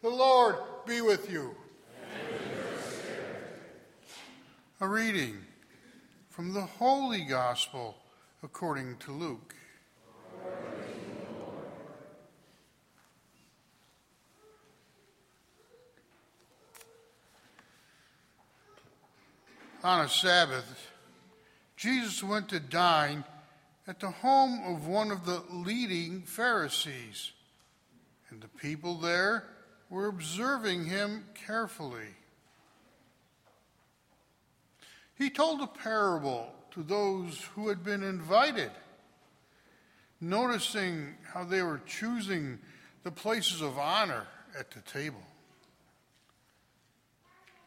The Lord be with you. A reading from the Holy Gospel according to Luke. On a Sabbath, Jesus went to dine at the home of one of the leading Pharisees, and the people there were observing him carefully. He told a parable to those who had been invited, noticing how they were choosing the places of honor at the table.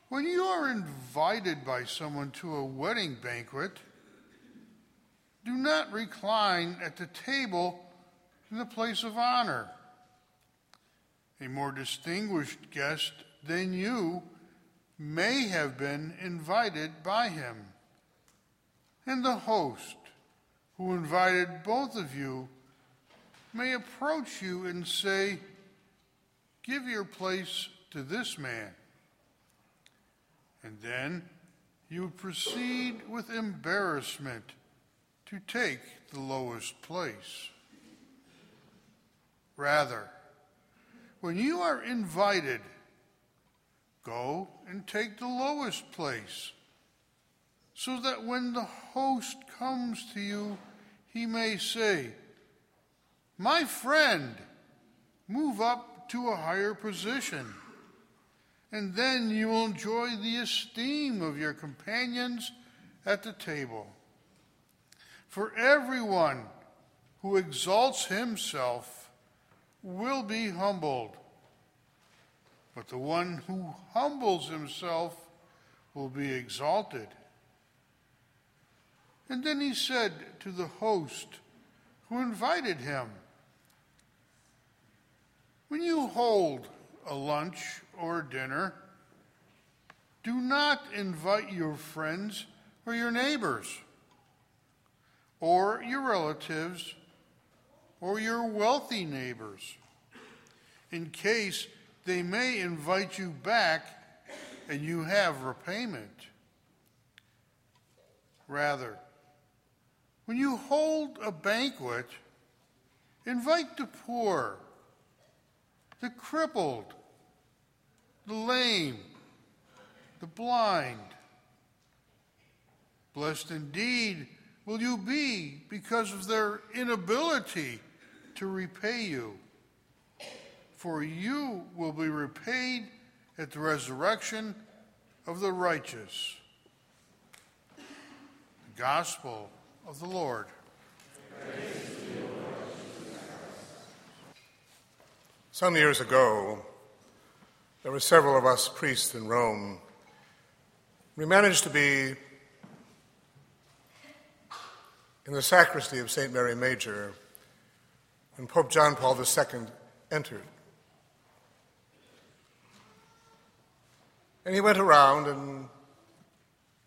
When you are invited by someone to a wedding banquet, do not recline at the table in the place of honor. A more distinguished guest than you may have been invited by him. And the host, who invited both of you, may approach you and say, Give your place to this man. And then you proceed with embarrassment to take the lowest place. Rather, when you are invited, Go and take the lowest place, so that when the host comes to you, he may say, My friend, move up to a higher position. And then you will enjoy the esteem of your companions at the table. For everyone who exalts himself will be humbled but the one who humbles himself will be exalted. And then he said to the host who invited him, When you hold a lunch or dinner, do not invite your friends or your neighbors, or your relatives, or your wealthy neighbors, in case they may invite you back and you have repayment. Rather, when you hold a banquet, invite the poor, the crippled, the lame, the blind. Blessed indeed will you be because of their inability to repay you for you will be repaid at the resurrection of the righteous. The Gospel of the Lord. Some years ago, there were several of us priests in Rome. We managed to be in the sacristy of St. Mary Major when Pope John Paul II entered. And he went around and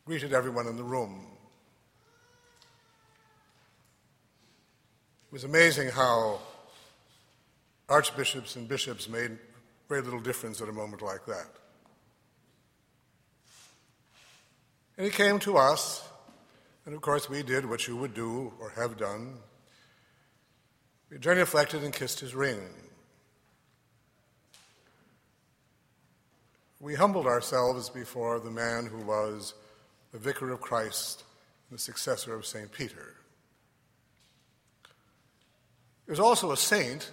greeted everyone in the room. It was amazing how archbishops and bishops made very little difference at a moment like that. And he came to us, and of course we did what you would do or have done. We genuflected and kissed his ring. we humbled ourselves before the man who was the vicar of Christ, the successor of St. Peter. He was also a saint,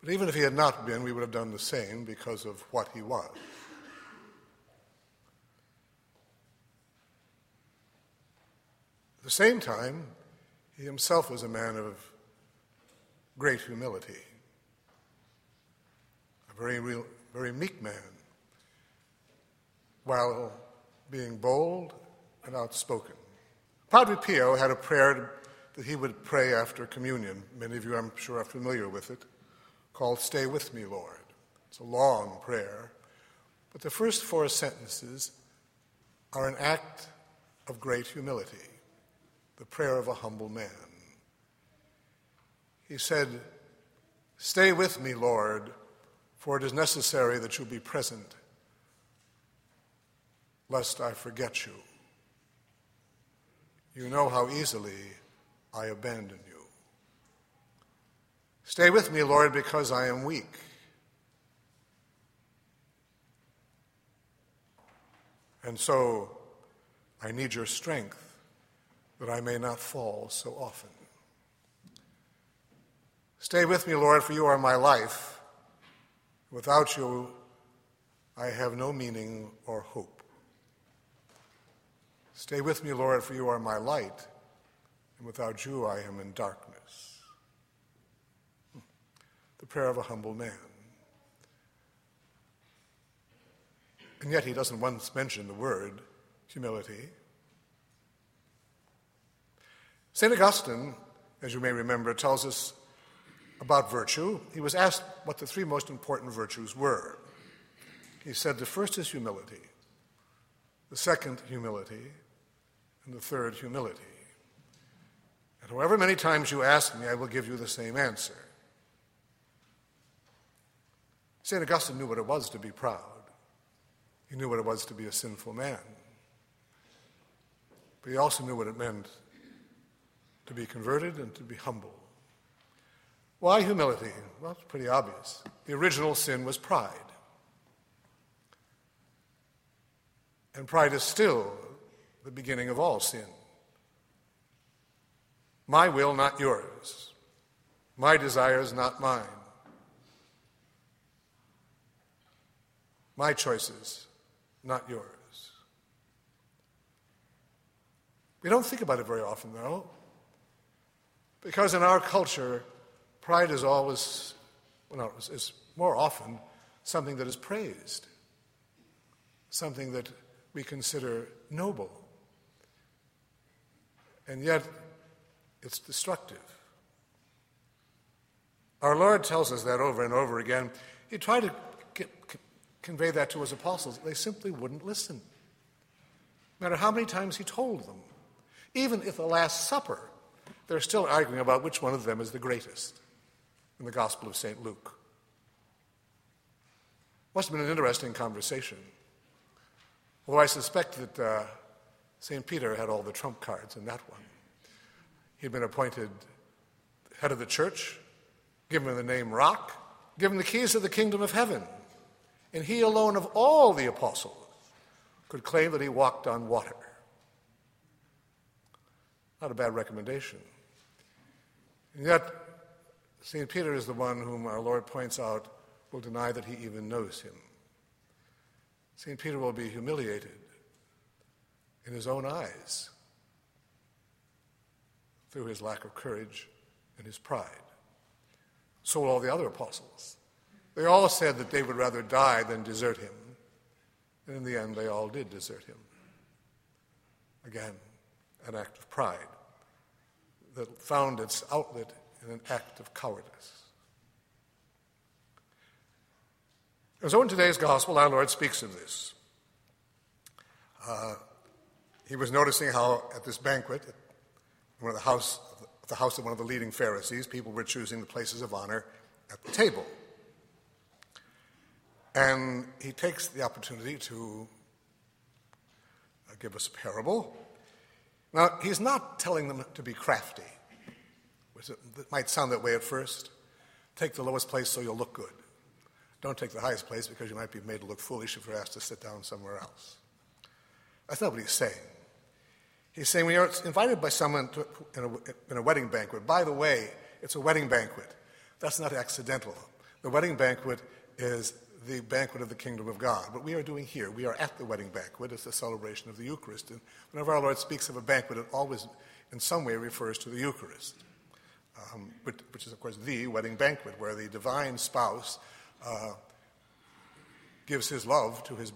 but even if he had not been, we would have done the same because of what he was. At the same time, he himself was a man of great humility, a very, real, very meek man while being bold and outspoken. Padre Pio had a prayer that he would pray after communion. Many of you, I'm sure, are familiar with it, called Stay With Me, Lord. It's a long prayer, but the first four sentences are an act of great humility, the prayer of a humble man. He said, Stay with me, Lord, for it is necessary that you be present, lest I forget you. You know how easily I abandon you. Stay with me, Lord, because I am weak. And so I need your strength that I may not fall so often. Stay with me, Lord, for you are my life. Without you, I have no meaning or hope. Stay with me, Lord, for you are my light, and without you, I am in darkness. Hmm. The prayer of a humble man. And yet, he doesn't once mention the word humility. St. Augustine, as you may remember, tells us about virtue. He was asked what the three most important virtues were. He said the first is humility, the second, humility, and the third, humility. And however many times you ask me, I will give you the same answer. St. Augustine knew what it was to be proud, he knew what it was to be a sinful man. But he also knew what it meant to be converted and to be humble. Why humility? Well, it's pretty obvious. The original sin was pride. And pride is still the beginning of all sin. My will, not yours. My desires, not mine. My choices, not yours. We don't think about it very often, though. Because in our culture, pride is always, well, no, it's more often something that is praised, something that we consider noble. And yet, it's destructive. Our Lord tells us that over and over again. He tried to get, convey that to his apostles. They simply wouldn't listen. No matter how many times he told them. Even at the Last Supper, they're still arguing about which one of them is the greatest in the Gospel of St. Luke. Must have been an interesting conversation. Although I suspect that uh, St. Peter had all the trump cards in that one. He'd been appointed head of the church, given the name Rock, given the keys of the kingdom of heaven. And he alone of all the apostles could claim that he walked on water. Not a bad recommendation. And yet, St. Peter is the one whom our Lord points out will deny that he even knows him. St. Peter will be humiliated in his own eyes through his lack of courage and his pride. So will all the other apostles. They all said that they would rather die than desert him. And in the end, they all did desert him. Again, an act of pride that found its outlet in an act of cowardice. And so in today's gospel, our Lord speaks of this. Uh, he was noticing how at this banquet, at one of the house, the house of one of the leading Pharisees, people were choosing the places of honor at the table. And he takes the opportunity to uh, give us a parable now, he's not telling them to be crafty, it might sound that way at first. Take the lowest place so you'll look good. Don't take the highest place because you might be made to look foolish if you're asked to sit down somewhere else. That's not what he's saying. He's saying when you're invited by someone to, in, a, in a wedding banquet, by the way, it's a wedding banquet. That's not accidental. The wedding banquet is the banquet of the kingdom of God. What we are doing here, we are at the wedding banquet. It's the celebration of the Eucharist. And whenever our Lord speaks of a banquet, it always, in some way, refers to the Eucharist, um, which, which, is, of course, the wedding banquet, where the divine spouse uh, gives his love to his,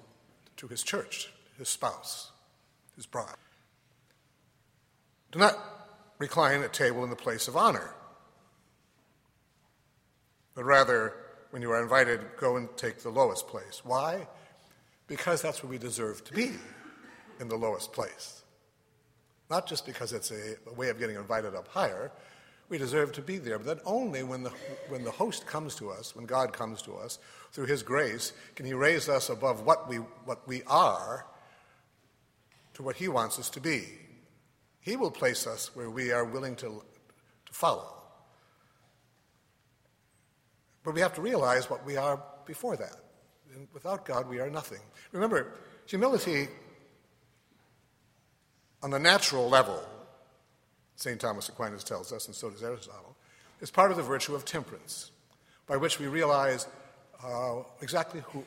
to his church, his spouse, his bride. Do not recline at table in the place of honor, but rather when you are invited, go and take the lowest place. Why? Because that's where we deserve to be, in the lowest place. Not just because it's a, a way of getting invited up higher, we deserve to be there. But that only when the, when the host comes to us, when God comes to us, through His grace, can He raise us above what we, what we are to what He wants us to be. He will place us where we are willing to, to follow. But we have to realize what we are before that. And without God, we are nothing. Remember, humility on the natural level, St. Thomas Aquinas tells us, and so does Aristotle, is part of the virtue of temperance, by which we realize uh, exactly who,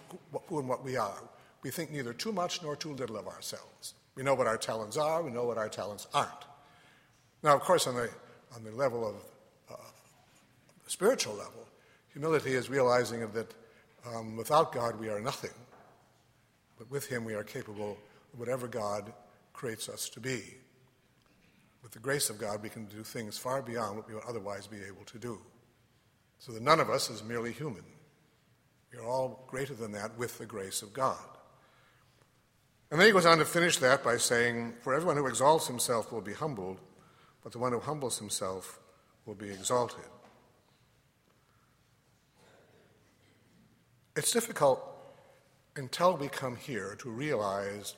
who and what we are. We think neither too much nor too little of ourselves. We know what our talents are, we know what our talents aren't. Now, of course, on the, on the level of uh, spiritual level, humility is realizing that um, without God we are nothing, but with Him we are capable of whatever God creates us to be. With the grace of God, we can do things far beyond what we would otherwise be able to do. So that none of us is merely human. We are all greater than that with the grace of God. And then he goes on to finish that by saying, For everyone who exalts himself will be humbled, but the one who humbles himself will be exalted. It's difficult until we come here to realize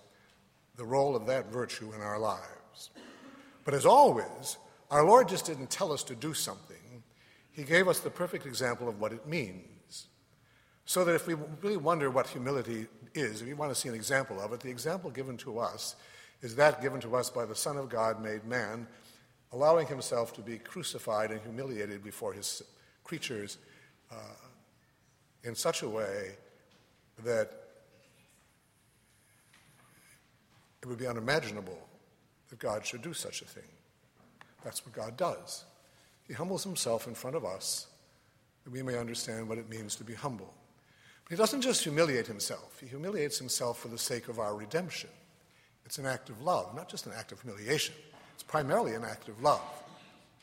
the role of that virtue in our lives. But as always, our Lord just didn't tell us to do something, He gave us the perfect example of what it means. So that if we really wonder what humility is, if we want to see an example of it, the example given to us is that given to us by the Son of God made man, allowing himself to be crucified and humiliated before his creatures uh, in such a way that it would be unimaginable that God should do such a thing. That's what God does. He humbles himself in front of us that we may understand what it means to be humble. But he doesn't just humiliate himself, he humiliates himself for the sake of our redemption. It's an act of love, not just an act of humiliation. It's primarily an act of love.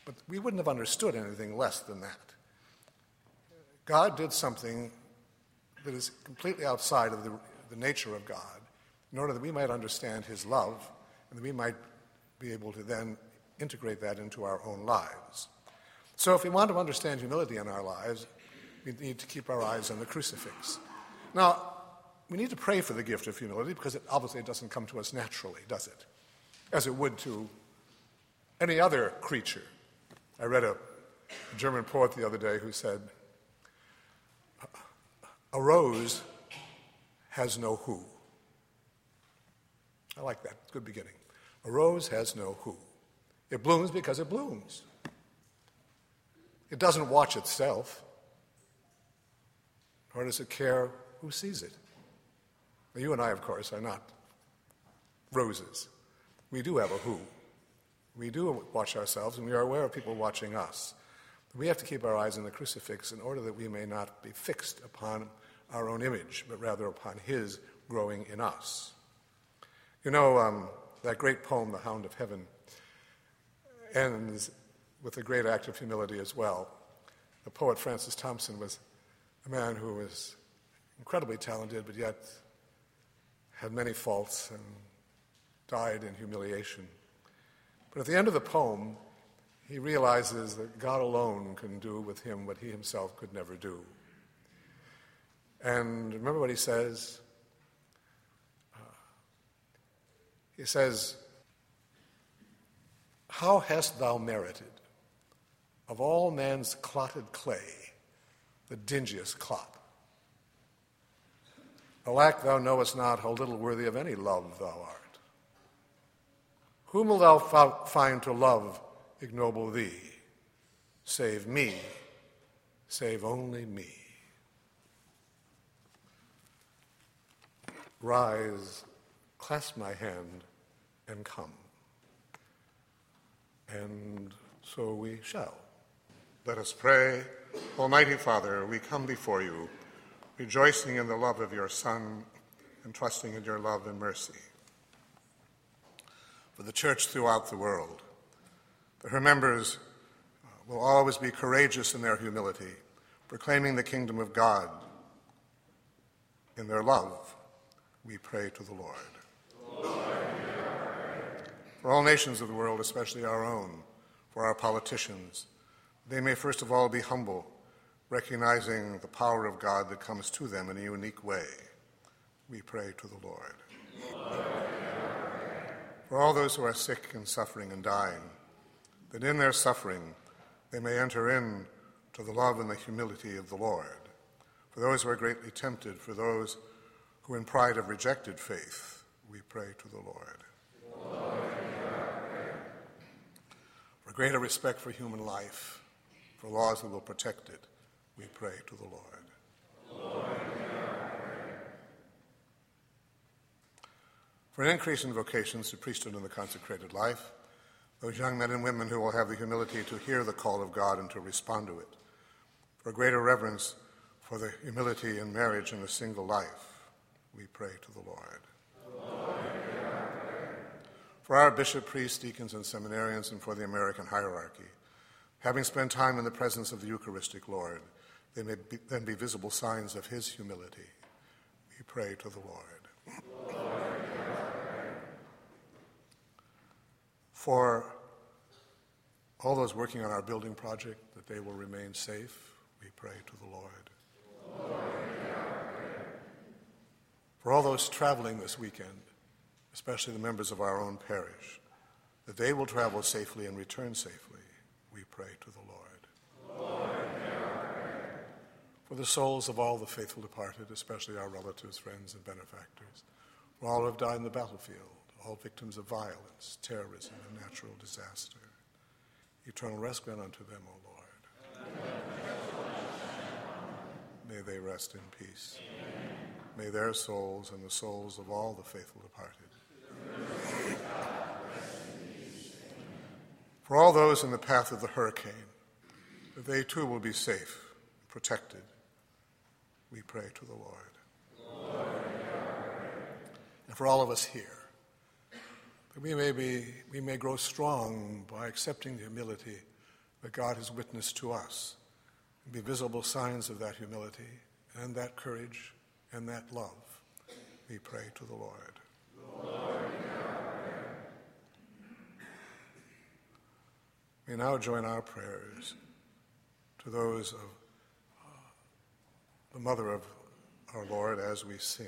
But we wouldn't have understood anything less than that. God did something that is completely outside of the, the nature of God in order that we might understand his love and that we might be able to then integrate that into our own lives. So, if we want to understand humility in our lives, we need to keep our eyes on the crucifix. Now, we need to pray for the gift of humility because it, obviously doesn't come to us naturally, does it? As it would to any other creature. I read a German poet the other day who said, A rose has no who. I like that. Good beginning. A rose has no who. It blooms because it blooms. It doesn't watch itself, nor does it care who sees it. Well, you and I, of course, are not roses. We do have a who. We do watch ourselves, and we are aware of people watching us. We have to keep our eyes on the crucifix in order that we may not be fixed upon our own image, but rather upon His growing in us. You know, um, that great poem, The Hound of Heaven, ends with a great act of humility as well. The poet Francis Thompson was a man who was incredibly talented, but yet had many faults and died in humiliation. But at the end of the poem, he realizes that God alone can do with him what he himself could never do. And remember what he says? Uh, he says, How hast thou merited of all man's clotted clay the dingiest clot? Alack, thou knowest not how little worthy of any love thou art. Whom wilt thou find to love ignoble thee? Save me, save only me. Rise, clasp my hand, and come. And so we shall. Let us pray. Almighty Father, we come before you, rejoicing in the love of your Son and trusting in your love and mercy for the church throughout the world. That her members uh, will always be courageous in their humility, proclaiming the kingdom of God. In their love, we pray to the Lord. Lord for all nations of the world, especially our own, for our politicians, they may first of all be humble, recognizing the power of God that comes to them in a unique way. We pray to the Lord. For all those who are sick and suffering and dying, that in their suffering they may enter in to the love and the humility of the Lord. For those who are greatly tempted, for those who in pride have rejected faith, we pray to the Lord. For greater respect for human life, for laws that will protect it, we pray to the Lord. Lord for an increase in vocations to priesthood and the consecrated life, those young men and women who will have the humility to hear the call of God and to respond to it, for a greater reverence for the humility in marriage and a single life, we pray to the. Lord for our bishop, priests, deacons, and seminarians, and for the American hierarchy, having spent time in the presence of the Eucharistic Lord, they may be, then be visible signs of his humility. We pray to the Lord. Lord for all those working on our building project, that they will remain safe, we pray to the Lord. Lord for all those traveling this weekend, especially the members of our own parish, that they will travel safely and return safely, we pray to the Lord. Lord for the souls of all the faithful departed, especially our relatives, friends, and benefactors, for all who have died in the battlefield, all victims of violence, terrorism, and natural disaster. Eternal rest grant unto them, O Lord. May they rest in peace. Amen. May their souls and the souls of all the faithful departed. For all those in the path of the hurricane, that they too will be safe, protected, we pray to the Lord. Lord and for all of us here, that we may, be, we may grow strong by accepting the humility that God has witnessed to us, and be visible signs of that humility and that courage and that love. We pray to the Lord. Lord we now join our prayers to those of uh, the Mother of our Lord as we sing.